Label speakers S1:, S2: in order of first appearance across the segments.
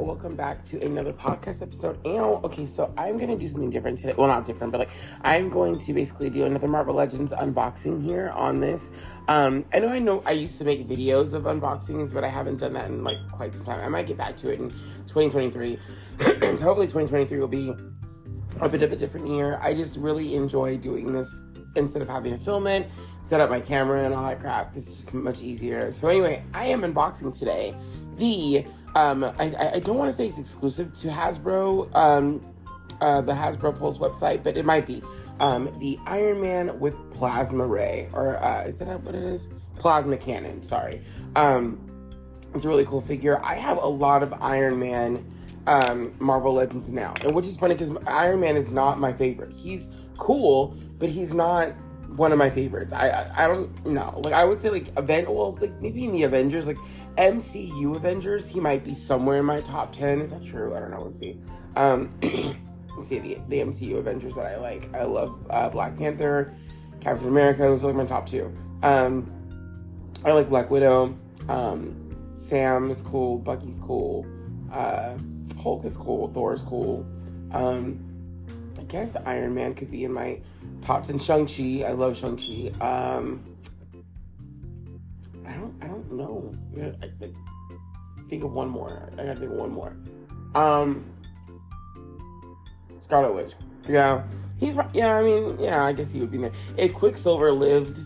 S1: welcome back to another podcast episode. And okay, so I'm gonna do something different today. Well, not different, but like I'm going to basically do another Marvel Legends unboxing here on this. Um, I know I know I used to make videos of unboxings, but I haven't done that in like quite some time. I might get back to it in 2023. Hopefully, 2023 will be a bit of a different year. I just really enjoy doing this instead of having to film it, set up my camera and all that crap. This is just much easier. So anyway, I am unboxing today the um I, I don't want to say it's exclusive to Hasbro um uh, the Hasbro Pulse website, but it might be um the Iron Man with plasma ray or uh, is that what it is? Plasma cannon. Sorry. Um, it's a really cool figure. I have a lot of Iron Man um, Marvel Legends now, and which is funny because Iron Man is not my favorite. He's cool, but he's not one of my favorites. I I, I don't know. Like I would say like event well like maybe in the Avengers like MCU Avengers he might be somewhere in my top ten. Is that true? I don't know. Let's see. Um, let's see the the MCU Avengers that I like. I love uh, Black Panther, Captain America. Those are like my top two. Um, I like Black Widow. Um, Sam is cool. Bucky's cool. Uh, Hulk is cool. Thor is cool. Um, I guess Iron Man could be in my top 10. Shang-Chi. I love Shang-Chi. Um, I don't, I don't know. I, I, think of one more. I gotta think of one more. Um, Scarlet Witch. Yeah. He's, yeah, I mean, yeah, I guess he would be there. If Quicksilver lived,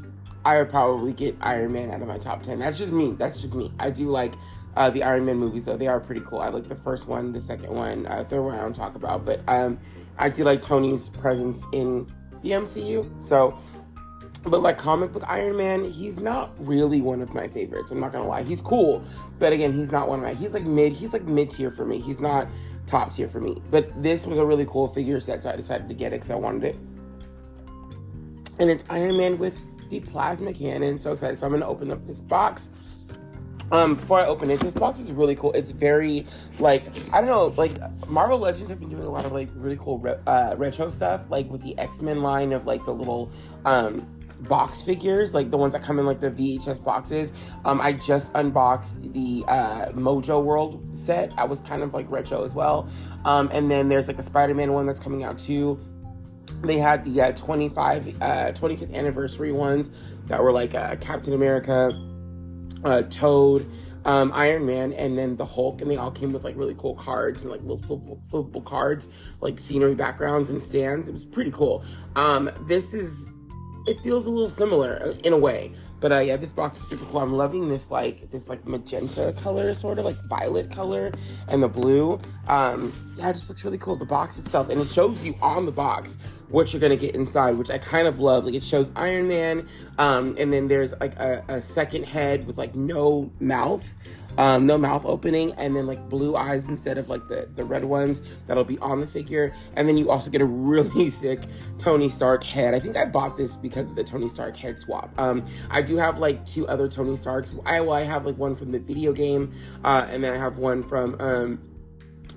S1: I would probably get Iron Man out of my top 10. That's just me. That's just me. I do like uh, the Iron Man movies, though. They are pretty cool. I like the first one, the second one, uh, third one I don't talk about. But um, I do like Tony's presence in the MCU. So, but like comic book Iron Man, he's not really one of my favorites. I'm not gonna lie. He's cool, but again, he's not one of my. He's like mid. He's like mid tier for me. He's not top tier for me. But this was a really cool figure set, so I decided to get it because I wanted it. And it's Iron Man with the plasma cannon. So excited! So I'm gonna open up this box. Um, before I open it, this box is really cool. It's very like I don't know, like Marvel Legends have been doing a lot of like really cool re- uh, retro stuff, like with the X Men line of like the little um box figures, like the ones that come in like the VHS boxes. Um, I just unboxed the uh, Mojo World set. I was kind of like retro as well. Um, and then there's like a Spider Man one that's coming out too. They had the uh, 25, uh, 25th anniversary ones that were like uh, Captain America uh, Toad, um, Iron Man, and then the Hulk, and they all came with like really cool cards and like little flippable, cards, like scenery backgrounds and stands. It was pretty cool. Um, this is, it feels a little similar uh, in a way, but uh, yeah, this box is super cool. I'm loving this like this like magenta color, sort of like violet color, and the blue. Um, yeah, it just looks really cool. The box itself, and it shows you on the box what you're gonna get inside, which I kind of love. Like it shows Iron Man, um, and then there's like a, a second head with like no mouth. Um, no mouth opening, and then like blue eyes instead of like the, the red ones that'll be on the figure. And then you also get a really sick Tony Stark head. I think I bought this because of the Tony Stark head swap. Um, I do have like two other Tony Starks. I well, I have like one from the video game, uh, and then I have one from um,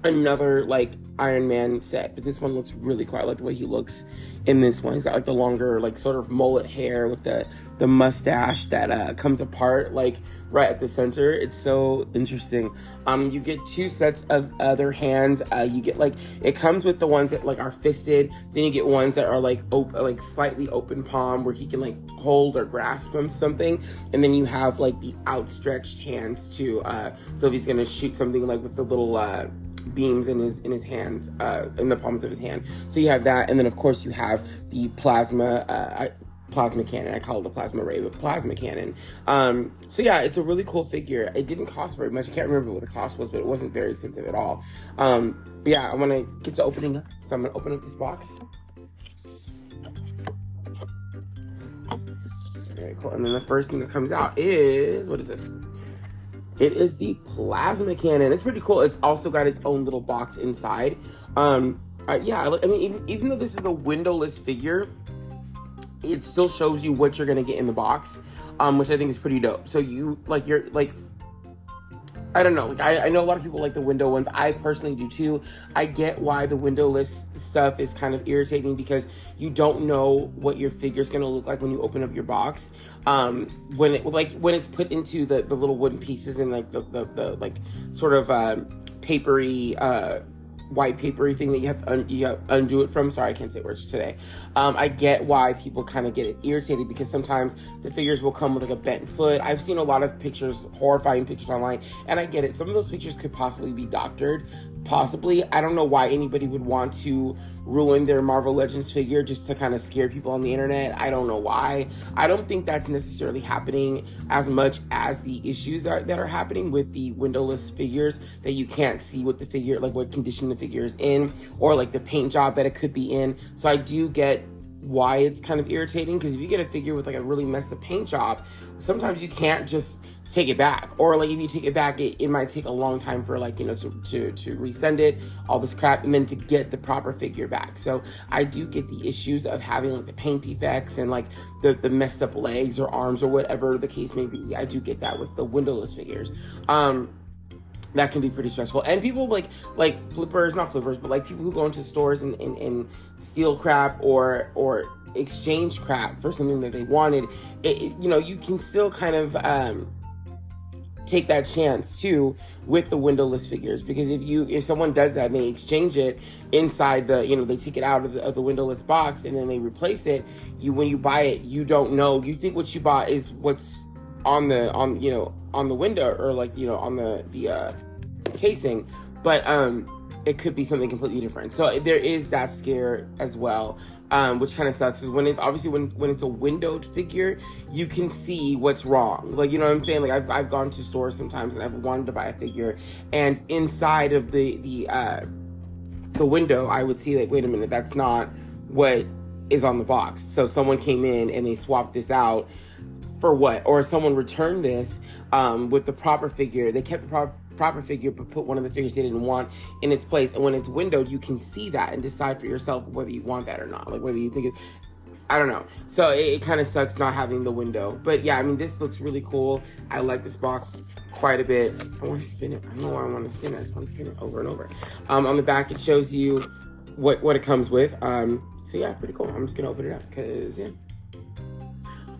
S1: another like Iron Man set, but this one looks really cool. I like the way he looks in this one. He's got like the longer, like sort of mullet hair with the the mustache that uh, comes apart like right at the center. It's so interesting. Um, you get two sets of other hands. Uh, you get like it comes with the ones that like are fisted. Then you get ones that are like open, like slightly open palm where he can like hold or grasp from something. And then you have like the outstretched hands too. Uh, so if he's gonna shoot something like with the little uh beams in his in his hands, uh, in the palms of his hand. So you have that, and then of course you have the plasma. Uh, plasma cannon. I call it a plasma ray, but plasma cannon. Um, so yeah, it's a really cool figure. It didn't cost very much. I can't remember what the cost was, but it wasn't very expensive at all. Um, but yeah, I want to get to opening up. So I'm gonna open up this box. Very cool. And then the first thing that comes out is what is this? It is the plasma cannon. It's pretty cool. It's also got its own little box inside. Um, uh, yeah, I mean, even, even though this is a windowless figure, it still shows you what you're gonna get in the box, um, which I think is pretty dope. So you like you're like I don't know. Like I, I know a lot of people like the window ones. I personally do too. I get why the windowless stuff is kind of irritating because you don't know what your figure is gonna look like when you open up your box. Um, when it like when it's put into the, the little wooden pieces and like the, the, the like sort of um, papery uh white papery thing that you have un- you have undo it from. Sorry, I can't say words today. Um, I get why people kind of get irritated because sometimes the figures will come with like a bent foot. I've seen a lot of pictures, horrifying pictures online, and I get it. Some of those pictures could possibly be doctored, possibly. I don't know why anybody would want to ruin their Marvel Legends figure just to kind of scare people on the internet. I don't know why. I don't think that's necessarily happening as much as the issues that, that are happening with the windowless figures that you can't see what the figure, like what condition the figure is in, or like the paint job that it could be in. So I do get why it's kind of irritating because if you get a figure with like a really messed up paint job, sometimes you can't just take it back. Or like if you take it back it, it might take a long time for like you know to, to to resend it all this crap and then to get the proper figure back. So i do get the issues of having like the paint defects and like the, the messed up legs or arms or whatever the case may be. I do get that with the windowless figures. Um that can be pretty stressful. And people like like flippers not flippers but like people who go into stores and, and, and steal crap or or exchange crap for something that they wanted it, it, you know you can still kind of um take that chance too with the windowless figures. Because if you if someone does that and they exchange it inside the you know they take it out of the, of the windowless box and then they replace it you when you buy it you don't know. You think what you bought is what's on the on you know on the window or like you know on the the uh, casing but um it could be something completely different so there is that scare as well um, which kind of sucks is when it's obviously when when it's a windowed figure, you can see what's wrong. Like you know what I'm saying? Like I've I've gone to stores sometimes and I've wanted to buy a figure, and inside of the the uh, the window, I would see like, wait a minute, that's not what is on the box. So someone came in and they swapped this out for what? Or someone returned this um, with the proper figure. They kept the proper proper figure, but put one of the figures they didn't want in its place. And when it's windowed, you can see that and decide for yourself whether you want that or not. Like whether you think it. I don't know. So it, it kind of sucks not having the window. But yeah, I mean, this looks really cool. I like this box quite a bit. I want to spin it. I don't know why I want to spin it. I just want to spin it over and over. Um, on the back, it shows you what, what it comes with. Um, so yeah, pretty cool. I'm just going to open it up because, yeah.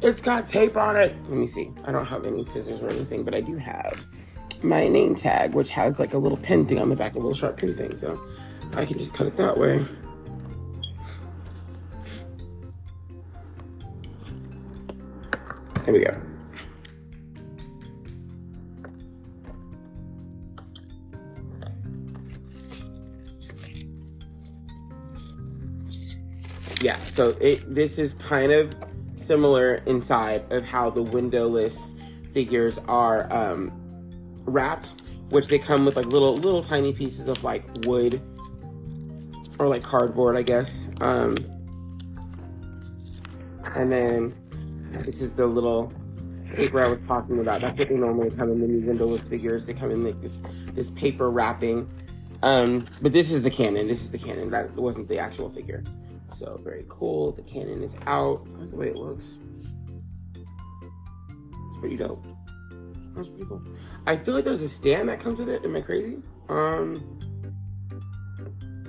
S1: It's got tape on it. Let me see. I don't have any scissors or anything, but I do have my name tag, which has like a little pin thing on the back, a little sharp pin thing. So I can just cut it that way. There we go. Yeah, so it this is kind of similar inside of how the windowless figures are um, wrapped, which they come with like little little tiny pieces of like wood or like cardboard, I guess. Um, and then this is the little paper I was talking about. That's what they normally come in the new windowless figures. They come in like this this paper wrapping. Um, but this is the cannon. This is the cannon. That wasn't the actual figure. So very cool. The cannon is out. That's the way it looks. It's pretty dope. That's pretty cool. I feel like there's a stand that comes with it. Am I crazy? Um,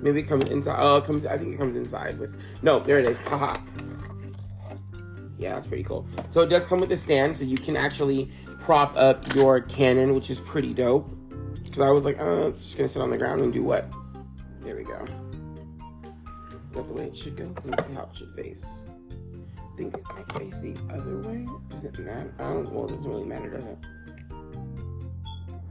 S1: maybe it comes inside. Oh, it comes. I think it comes inside with. No, there it is. Haha. Yeah, that's pretty cool. So it does come with a stand, so you can actually prop up your cannon, which is pretty dope. Because I was like, oh, it's just gonna sit on the ground and do what? There we go. That the way it should go? Me see how it should face. I think might face the other way. Does it matter? I don't. Well, it doesn't really matter, does it?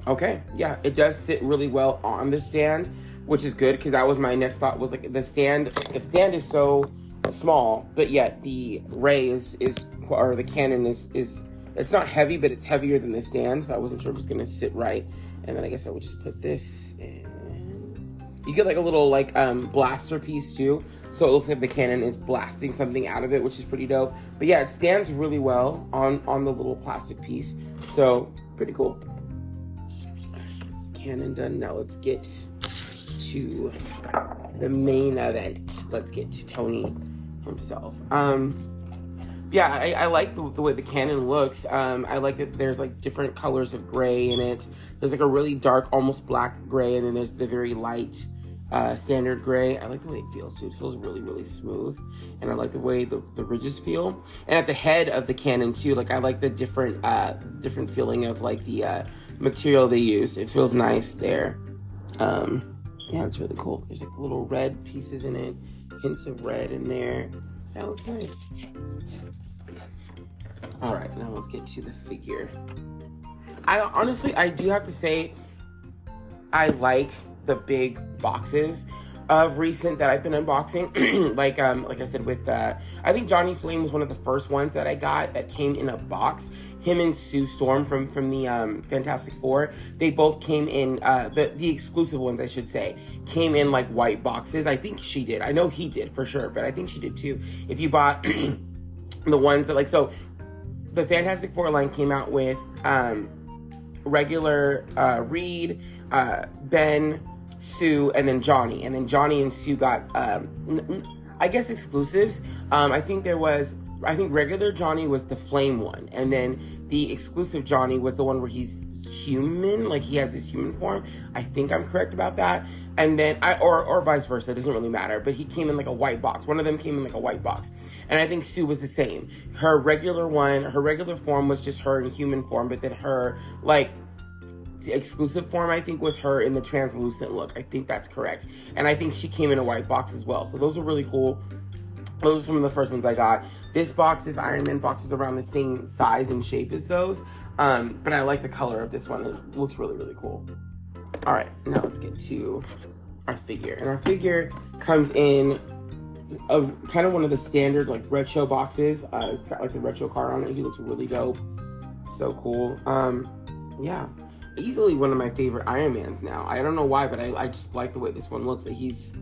S1: Okay, yeah, it does sit really well on the stand, which is good because that was my next thought. Was like the stand. The stand is so small, but yet the ray is is or the cannon is is it's not heavy, but it's heavier than the stand. So I wasn't sure if it was gonna sit right. And then I guess I would just put this in. You get like a little like um, blaster piece too, so it looks like the cannon is blasting something out of it, which is pretty dope. But yeah, it stands really well on on the little plastic piece, so pretty cool. Cannon done. Now let's get to the main event. Let's get to Tony himself. Um, yeah, I, I like the, the, way the cannon looks. Um, I like that there's like different colors of gray in it. There's like a really dark, almost black gray, and then there's the very light uh, standard gray. I like the way it feels too. It feels really, really smooth. And I like the way the, the ridges feel. And at the head of the cannon too, like I like the different uh, different feeling of like the uh, material they use. It feels nice there. Um, yeah, it's really cool. There's like little red pieces in it, hints of red in there. That looks nice. All right, now let's get to the figure. I honestly, I do have to say, I like the big boxes of recent that I've been unboxing. like um like I said with uh I think Johnny Flame was one of the first ones that I got that came in a box. Him and Sue Storm from from the um Fantastic Four, they both came in uh the the exclusive ones I should say, came in like white boxes. I think she did. I know he did for sure, but I think she did too. If you bought the ones that like so the Fantastic Four line came out with um regular uh Reed, uh Ben Sue, and then Johnny. And then Johnny and Sue got, um, I guess, exclusives. Um, I think there was, I think regular Johnny was the flame one. And then the exclusive Johnny was the one where he's human, like he has his human form. I think I'm correct about that. And then I or or vice versa, it doesn't really matter. But he came in like a white box. One of them came in like a white box. And I think Sue was the same. Her regular one, her regular form was just her in human form, but then her like exclusive form, I think, was her in the translucent look. I think that's correct. And I think she came in a white box as well. So those are really cool. Those are some of the first ones I got. This box, this Iron Man box, is around the same size and shape as those. Um, but I like the color of this one. It looks really, really cool. All right, now let's get to our figure. And our figure comes in a kind of one of the standard like retro boxes. Uh, it's got like the retro car on it. He looks really dope. So cool. Um, yeah easily one of my favorite Iron Mans now. I don't know why, but I, I just like the way this one looks. Like he's,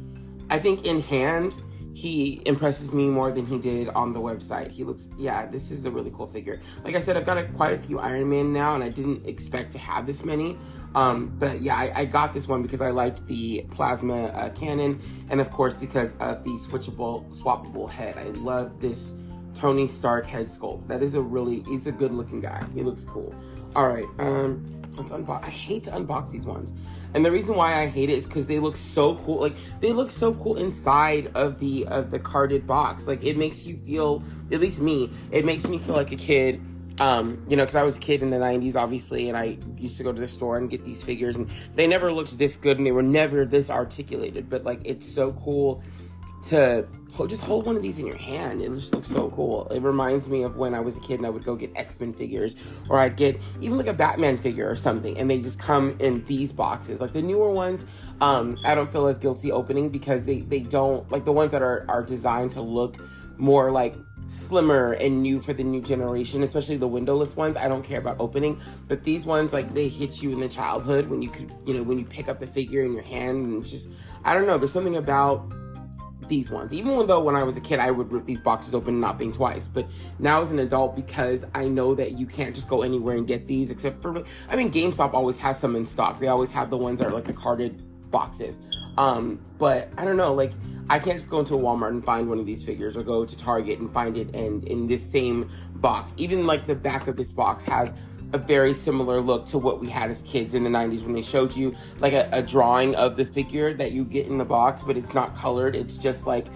S1: I think in hand, he impresses me more than he did on the website. He looks, yeah, this is a really cool figure. Like I said, I've got a, quite a few Iron Man now, and I didn't expect to have this many. Um, but yeah, I, I, got this one because I liked the plasma uh, cannon, and of course because of the switchable, swappable head. I love this Tony Stark head sculpt. That is a really, it's a good looking guy. He looks cool. All right, um, let's unbox. I hate to unbox these ones, and the reason why I hate it is because they look so cool. Like they look so cool inside of the of the carded box. Like it makes you feel, at least me, it makes me feel like a kid. Um, you know, because I was a kid in the 90s, obviously, and I used to go to the store and get these figures, and they never looked this good and they were never this articulated. But, like, it's so cool to just hold one of these in your hand. It just looks so cool. It reminds me of when I was a kid and I would go get X Men figures, or I'd get even like a Batman figure or something, and they just come in these boxes. Like the newer ones, um, I don't feel as guilty opening because they they don't like the ones that are are designed to look more like slimmer and new for the new generation, especially the windowless ones. I don't care about opening, but these ones like they hit you in the childhood when you could, you know, when you pick up the figure in your hand and it's just I don't know, there's something about these ones. Even though when I was a kid, I would rip these boxes open not think twice. But now as an adult, because I know that you can't just go anywhere and get these, except for, I mean, GameStop always has some in stock. They always have the ones that are like the carded boxes. Um, but I don't know, like, I can't just go into a Walmart and find one of these figures or go to Target and find it and in this same box. Even like the back of this box has a very similar look to what we had as kids in the 90s when they showed you like a, a, drawing of the figure that you get in the box, but it's not colored. It's just like,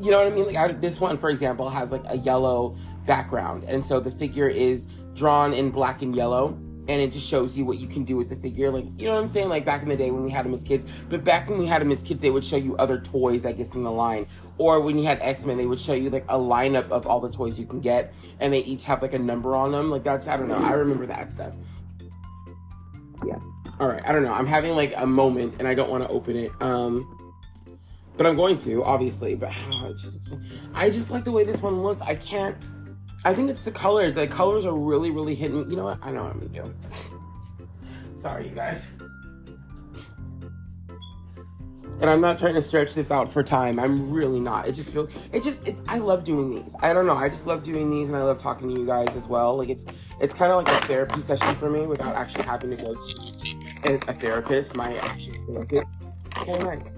S1: you know what I mean? Like I, this one, for example, has like a yellow background. And so the figure is drawn in black and yellow and it just shows you what you can do with the figure. Like, you know what I'm saying? Like back in the day when we had them as kids. But back when we had them as kids, they would show you other toys, I guess, in the line. Or when you had X Men, they would show you like a lineup of all the toys you can get, and they each have like a number on them. Like that's I don't know. I remember that stuff. Yeah. All right. I don't know. I'm having like a moment, and I don't want to open it. Um. But I'm going to, obviously. But just, I just like the way this one looks. I can't I think it's the colors. The colors are really, really hitting. You know what? I know what I'm gonna do. Sorry, you guys. And I'm not trying to stretch this out for time. I'm really not. It just feels. It just. It, I love doing these. I don't know. I just love doing these, and I love talking to you guys as well. Like it's. It's kind of like a therapy session for me without actually having to go to a therapist. My actual therapist. Okay, nice.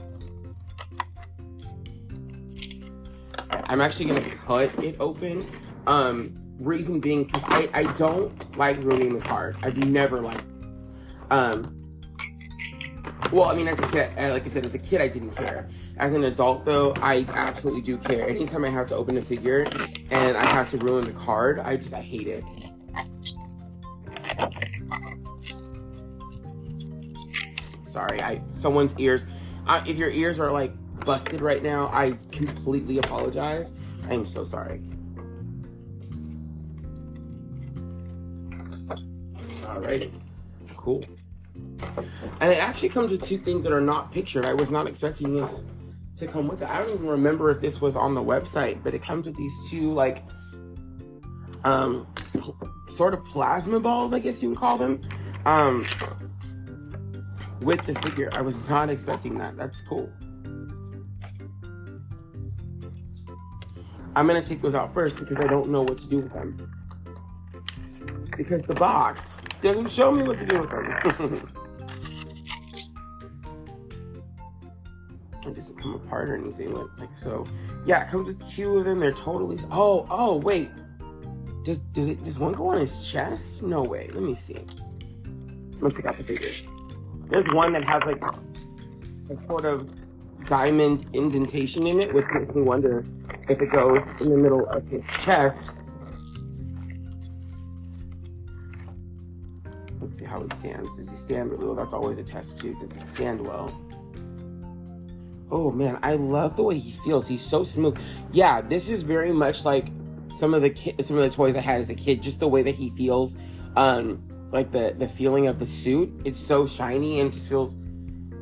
S1: I'm actually gonna cut it open Um, reason being, I, I don't like ruining the card. I've never liked. Um, well, I mean, as a kid, uh, like I said, as a kid, I didn't care. As an adult, though, I absolutely do care. Anytime I have to open a figure and I have to ruin the card, I just I hate it. Sorry, I someone's ears. Uh, if your ears are like busted right now, I completely apologize. I am so sorry. Alrighty, cool. And it actually comes with two things that are not pictured. I was not expecting this to come with it. I don't even remember if this was on the website, but it comes with these two like um pl- sort of plasma balls, I guess you would call them. Um with the figure. I was not expecting that. That's cool. I'm gonna take those out first because I don't know what to do with them. Because the box doesn't show me what to do with them. it doesn't come apart or anything like so. Yeah, it comes with two of them. They're totally. Oh, oh, wait. Does it, does one go on his chest? No way. Let me see. Let's take out the figures. There's one that has like a sort of diamond indentation in it, which makes me wonder if it goes in the middle of his chest. See how he stands. Does he stand really well? That's always a test too. Does he stand well? Oh man, I love the way he feels. He's so smooth. Yeah, this is very much like some of the ki- some of the toys I had as a kid. Just the way that he feels, um, like the the feeling of the suit. It's so shiny and just feels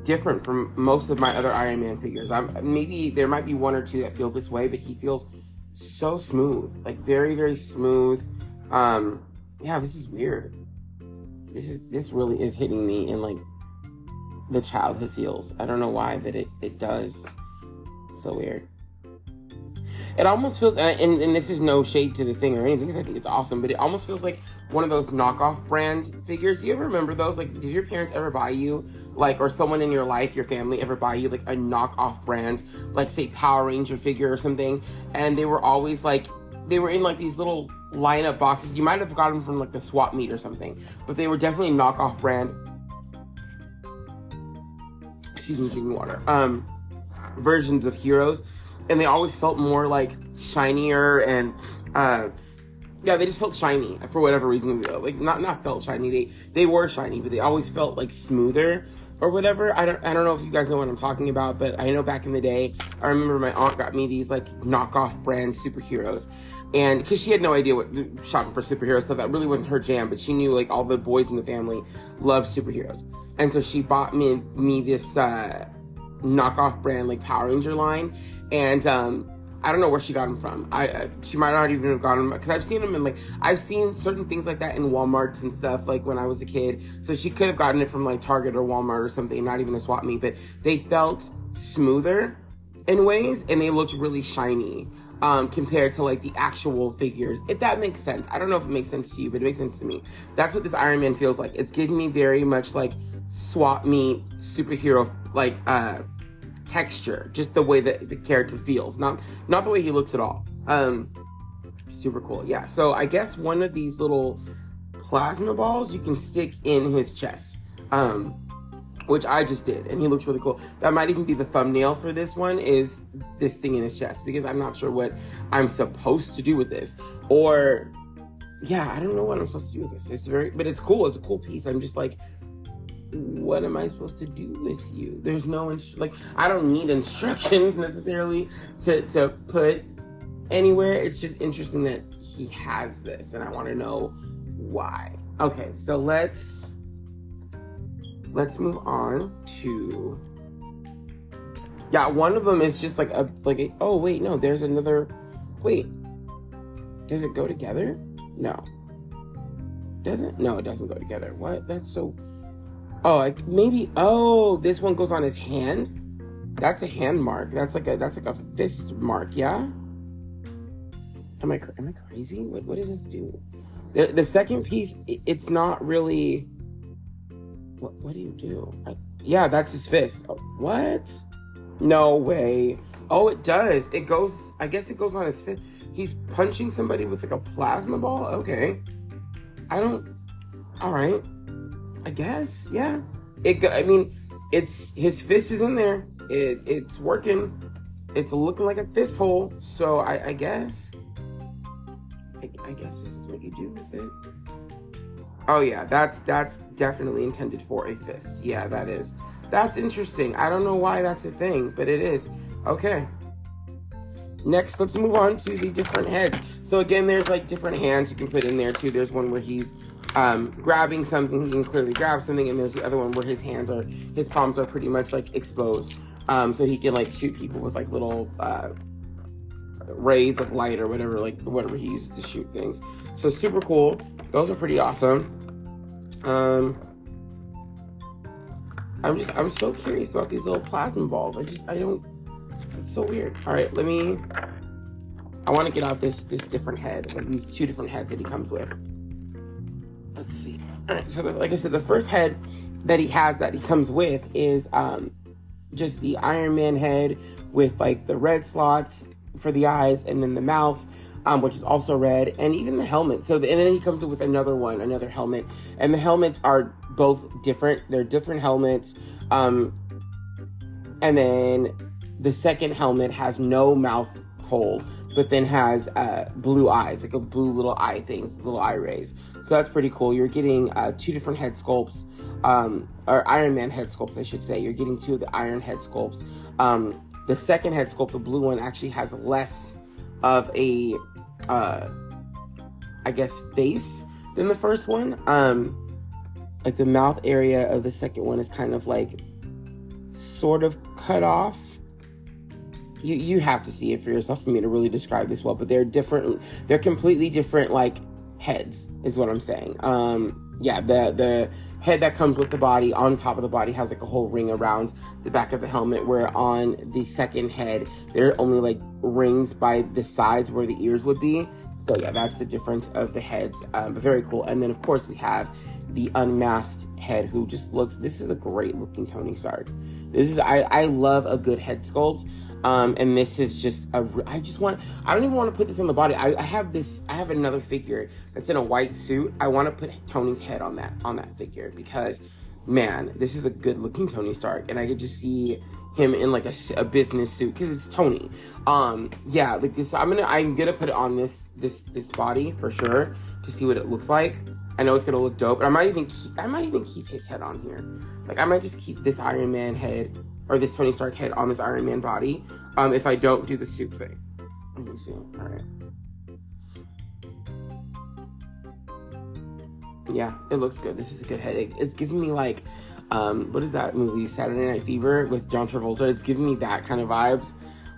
S1: different from most of my other Iron Man figures. I'm maybe there might be one or two that feel this way, but he feels so smooth, like very very smooth. Um, yeah, this is weird. This is this really is hitting me in like the childhood feels. I don't know why, but it it does. So weird. It almost feels, and, and, and this is no shade to the thing or anything, I think it's awesome, but it almost feels like one of those knockoff brand figures. Do you ever remember those? Like, did your parents ever buy you, like, or someone in your life, your family, ever buy you, like, a knockoff brand, like, say, Power Ranger figure or something? And they were always, like, they were in, like, these little lineup boxes. You might have gotten them from, like, the swap meet or something, but they were definitely knockoff brand. Excuse me, drinking water. Um, versions of heroes and they always felt more like shinier and uh yeah they just felt shiny for whatever reason like not not felt shiny they they were shiny but they always felt like smoother or whatever. I don't i don't know if you guys know what i'm talking about but i know back in the day i remember my aunt got me these like knockoff brand superheroes. And because she had no idea what shopping for superhero stuff. That really wasn't her jam but she knew like all the boys in the family loved superheroes. And so she bought me me this uh knockoff brand like Power Ranger line, and um, I don't know where she got them from. I uh, she might not even have gotten them because I've seen them in like I've seen certain things like that in WalMarts and stuff like when I was a kid. So she could have gotten it from like Target or Walmart or something, not even a swap meet. But they felt smoother in ways, and they looked really shiny. Um, compared to like the actual figures, if that makes sense. I don't know if it makes sense to you, but it makes sense to me. That's what this Iron Man feels like. It's giving me very much like swap meet superhero like uh texture, just the way that the character feels, not not the way he looks at all. Um, super cool. Yeah. So I guess one of these little plasma balls you can stick in his chest, um, which I just did, and he looks really cool. That might even be the thumbnail for this one. Is this thing in his chest because I'm not sure what I'm supposed to do with this, or yeah, I don't know what I'm supposed to do with this. It's very, but it's cool. It's a cool piece. I'm just like what am I supposed to do with you? There's no like I don't need instructions necessarily to to put anywhere. It's just interesting that he has this, and I want to know why. Okay, so let's let's move on to yeah. One of them is just like a like a, oh wait no, there's another. Wait, does it go together? No. Doesn't? No, it doesn't go together. What? That's so Oh, like maybe. Oh, this one goes on his hand. That's a hand mark. That's like a that's like a fist mark. Yeah. Am I am I crazy? What what does this do? The the second piece, it's not really. What what do you do? I, yeah, that's his fist. Oh, what? No way. Oh, it does. It goes. I guess it goes on his fist. He's punching somebody with like a plasma ball. Okay. I don't. All right. I guess. Yeah. It. I mean, it's his fist is in there. It. It's working. It's looking like a fist hole. So I. I guess. I, I guess this is what you do with it. Oh yeah, that's that's definitely intended for a fist. Yeah, that is. That's interesting. I don't know why that's a thing, but it is. Okay. Next, let's move on to the different heads. So again, there's like different hands you can put in there too. There's one where he's um, grabbing something, he can clearly grab something, and there's the other one where his hands are, his palms are pretty much like exposed. Um, so he can like shoot people with like little uh, rays of light or whatever, like whatever he uses to shoot things. So super cool. Those are pretty awesome. Um, I'm just, I'm so curious about these little plasma balls. I just, I don't, it's so weird. All right, let me, I want to get out this, this different head, these two different heads that he comes with. Let's see. All right, so the, like I said, the first head that he has that he comes with is um, just the Iron Man head with like the red slots for the eyes and then the mouth um, which is also red, and even the helmet. So, the, and then he comes with another one, another helmet, and the helmets are both different. They're different helmets. Um, and then the second helmet has no mouth hole, but then has uh, blue eyes, like a blue little eye things, little eye rays. So that's pretty cool. You're getting uh, two different head sculpts, um, or Iron Man head sculpts, I should say. You're getting two of the Iron head sculpts. Um, the second head sculpt, the blue one, actually has less of a uh I guess face than the first one. Um like the mouth area of the second one is kind of like sort of cut off. You you have to see it for yourself for me to really describe this well, but they're different they're completely different like heads is what I'm saying. Um yeah, the the head that comes with the body on top of the body has like a whole ring around the back of the helmet where on the second head there are only like rings by the sides where the ears would be. So yeah that's the difference of the heads um, very cool. And then of course we have the unmasked head who just looks this is a great looking tony stark. This is i i love a good head sculpt um, and this is just a, I just want, I don't even want to put this on the body. I, I have this, I have another figure that's in a white suit. I want to put Tony's head on that, on that figure because man, this is a good looking Tony Stark. And I could just see him in like a, a business suit because it's Tony. Um, yeah, like this, I'm gonna, I'm gonna put it on this, this, this body for sure to see what it looks like. I know it's gonna look dope, but I might even keep, I might even keep his head on here. Like I might just keep this Iron Man head or this Tony Stark head on this Iron Man body um, if I don't do the soup thing. Let me see. All right. Yeah, it looks good. This is a good headache. It's giving me like, um, what is that movie, Saturday Night Fever with John Travolta? It's giving me that kind of vibes.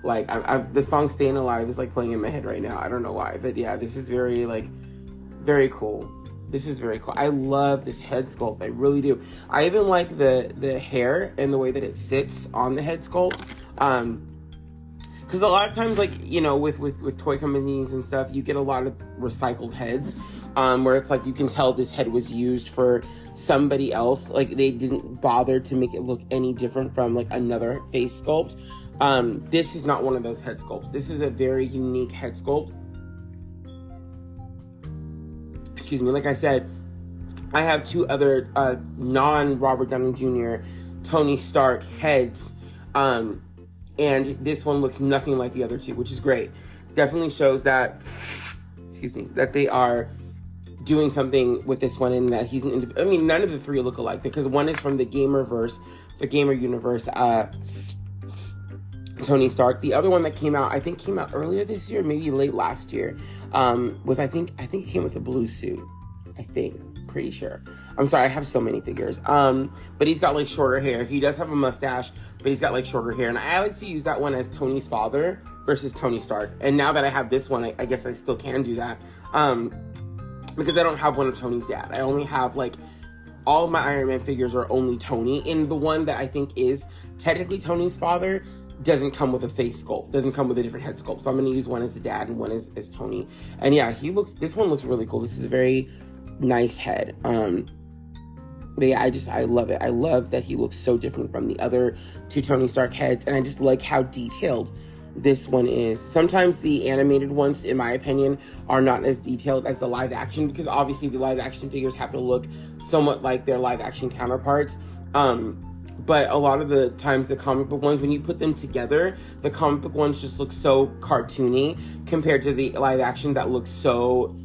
S1: Like, I, I, the song "Staying Alive" is like playing in my head right now. I don't know why, but yeah, this is very like, very cool. This is very cool. I love this head sculpt. I really do. I even like the the hair and the way that it sits on the head sculpt. Um, because a lot of times, like you know, with with with toy companies and stuff, you get a lot of recycled heads, um, where it's like you can tell this head was used for somebody else. Like they didn't bother to make it look any different from like another face sculpt. Um, this is not one of those head sculpts. This is a very unique head sculpt excuse me, like I said, I have two other uh, non Robert Downey Jr. Tony Stark heads, um, and this one looks nothing like the other two, which is great. Definitely shows that, excuse me, that they are doing something with this one, and that he's an. I mean, none of the three look alike because one is from the Gamerverse, the Gamer Universe. Uh, Tony Stark. The other one that came out, I think, came out earlier this year, maybe late last year. Um, with I think I think it came with a blue suit. I think, pretty sure. I'm sorry, I have so many figures. Um, but he's got like shorter hair. He does have a mustache, but he's got like shorter hair. And I like to use that one as Tony's father versus Tony Stark. And now that I have this one, I, I guess I still can do that. Um, because I don't have one of Tony's dad. I only have like all my Iron Man figures are only Tony. And the one that I think is technically Tony's father doesn't come with a face sculpt, doesn't come with a different head sculpt. So I'm gonna use one as the dad and one as, as Tony. And yeah, he looks, this one looks really cool. This is a very nice head. Um, but yeah, I just, I love it. I love that he looks so different from the other two Tony Stark heads. And I just like how detailed this one is. Sometimes the animated ones, in my opinion, are not as detailed as the live action because obviously the live action figures have to look somewhat like their live action counterparts. Um, but a lot of the times the comic book ones when you put them together the comic book ones just look so cartoony compared to the live action that looks so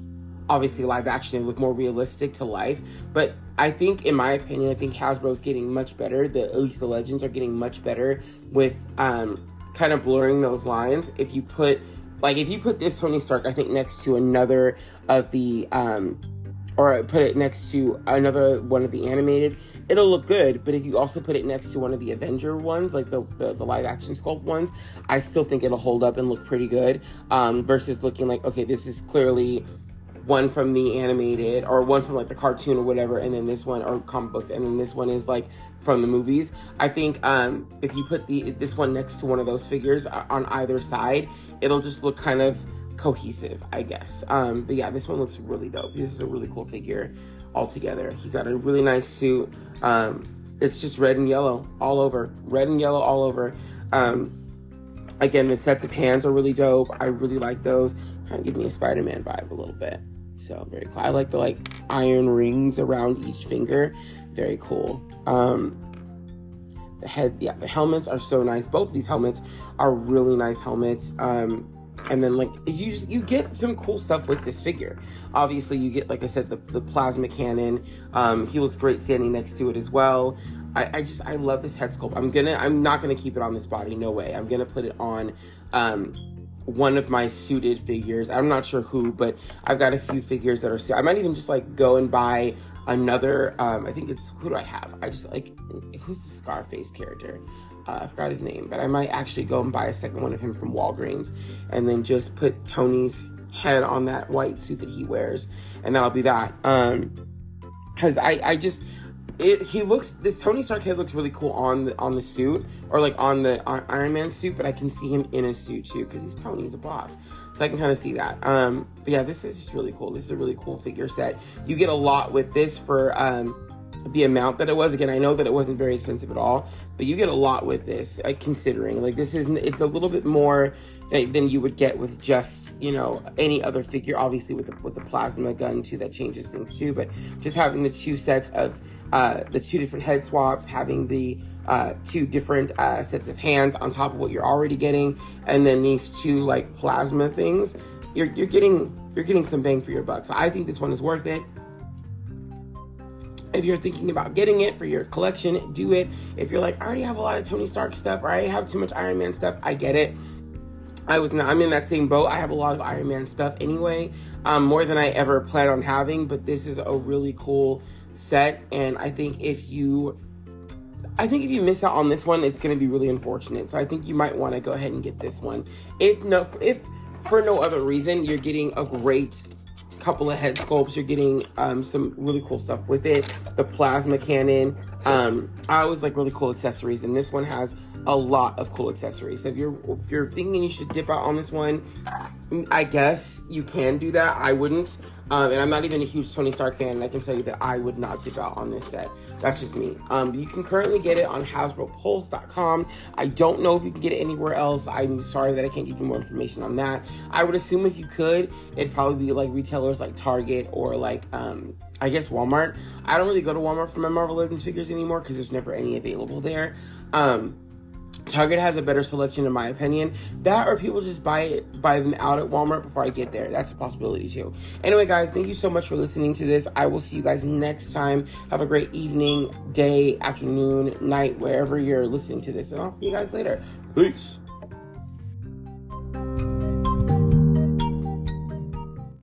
S1: obviously live action they look more realistic to life. But i think in my opinion i think hasbro's getting much better. The at least the legends are getting much better with um kind of blurring those lines. If you put like if you put this tony stark i think next to another of the um or put it next to another one of the animated, it'll look good. But if you also put it next to one of the Avenger ones, like the, the, the live action sculpt ones, I still think it'll hold up and look pretty good. Um, versus looking like, okay, this is clearly one from the animated or one from like the cartoon or whatever, and then this one or comic books, and then this one is like from the movies. I think um, if you put the this one next to one of those figures on either side, it'll just look kind of cohesive, I guess. Um, but yeah, this one looks really dope. This is a really cool figure altogether. He's got a really nice suit. Um, it's just red and yellow all over. Red and yellow all over. Um, again, the sets of hands are really dope. I really like those. Kind of give me a Spider-Man vibe a little bit. So very cool. I like the like iron rings around each finger. Very cool. Um, the head, yeah, the helmets are so nice. Both these helmets are really nice helmets. Um, and then like you you get some cool stuff with this figure. Obviously you get like i said the, the plasma cannon. Um he looks great standing next to it as well. I, I just i love this head sculpt. I'm gonna i'm not gonna keep it on this body no way. I'm gonna put it on um one of my suited figures. I'm not sure who but i've got a few figures that are suited. i might even just like go and buy another um i think it's who do i have? I just like who's the scarface character uh, I forgot his name, but I might actually go and buy a second one of him from Walgreens and then just put Tony's head on that white suit that he wears, and that'll be that. Um, because I, I just, it, he looks this Tony Stark head looks really cool on the on the suit or like on the on Iron Man suit, but I can see him in a suit too because he's Tony, he's a boss, so I can kind of see that. Um, but yeah, this is just really cool. This is a really cool figure set. You get a lot with this for um the amount that it was. Again, I know that it wasn't very expensive at all, but you get a lot with this, uh, considering like this is it's a little bit more than you would get with just you know any other figure. Obviously, with the, with the plasma gun too, that changes things too. But just having the two sets of uh, the two different head swaps, having the uh, two different uh, sets of hands on top of what you're already getting, and then these two like plasma things, you're you're getting you're getting some bang for your buck. So I think this one is worth it. If you're thinking about getting it for your collection, do it. If you're like, I already have a lot of Tony Stark stuff, or I have too much Iron Man stuff, I get it. I was not, I'm in that same boat. I have a lot of Iron Man stuff anyway, um, more than I ever plan on having, but this is a really cool set. And I think if you, I think if you miss out on this one, it's going to be really unfortunate. So I think you might want to go ahead and get this one. If no, if for no other reason, you're getting a great couple of head sculpts. You're getting um, some really cool stuff with it. The plasma cannon. Um, I always like really cool accessories, and this one has a lot of cool accessories. So if you're if you're thinking you should dip out on this one, I guess you can do that. I wouldn't. Um, and I'm not even a huge Tony Stark fan, and I can tell you that I would not dip out on this set. That's just me. Um, you can currently get it on HasbroPulse.com. I don't know if you can get it anywhere else. I'm sorry that I can't give you more information on that. I would assume if you could, it'd probably be like retailers like Target or like um, I guess Walmart. I don't really go to Walmart for my Marvel Legends figures anymore because there's never any available there. Um, Target has a better selection in my opinion. That or people just buy it buy them out at Walmart before I get there. That's a possibility too. Anyway, guys, thank you so much for listening to this. I will see you guys next time. Have a great evening, day, afternoon, night, wherever you're listening to this. And I'll see you guys later. Peace.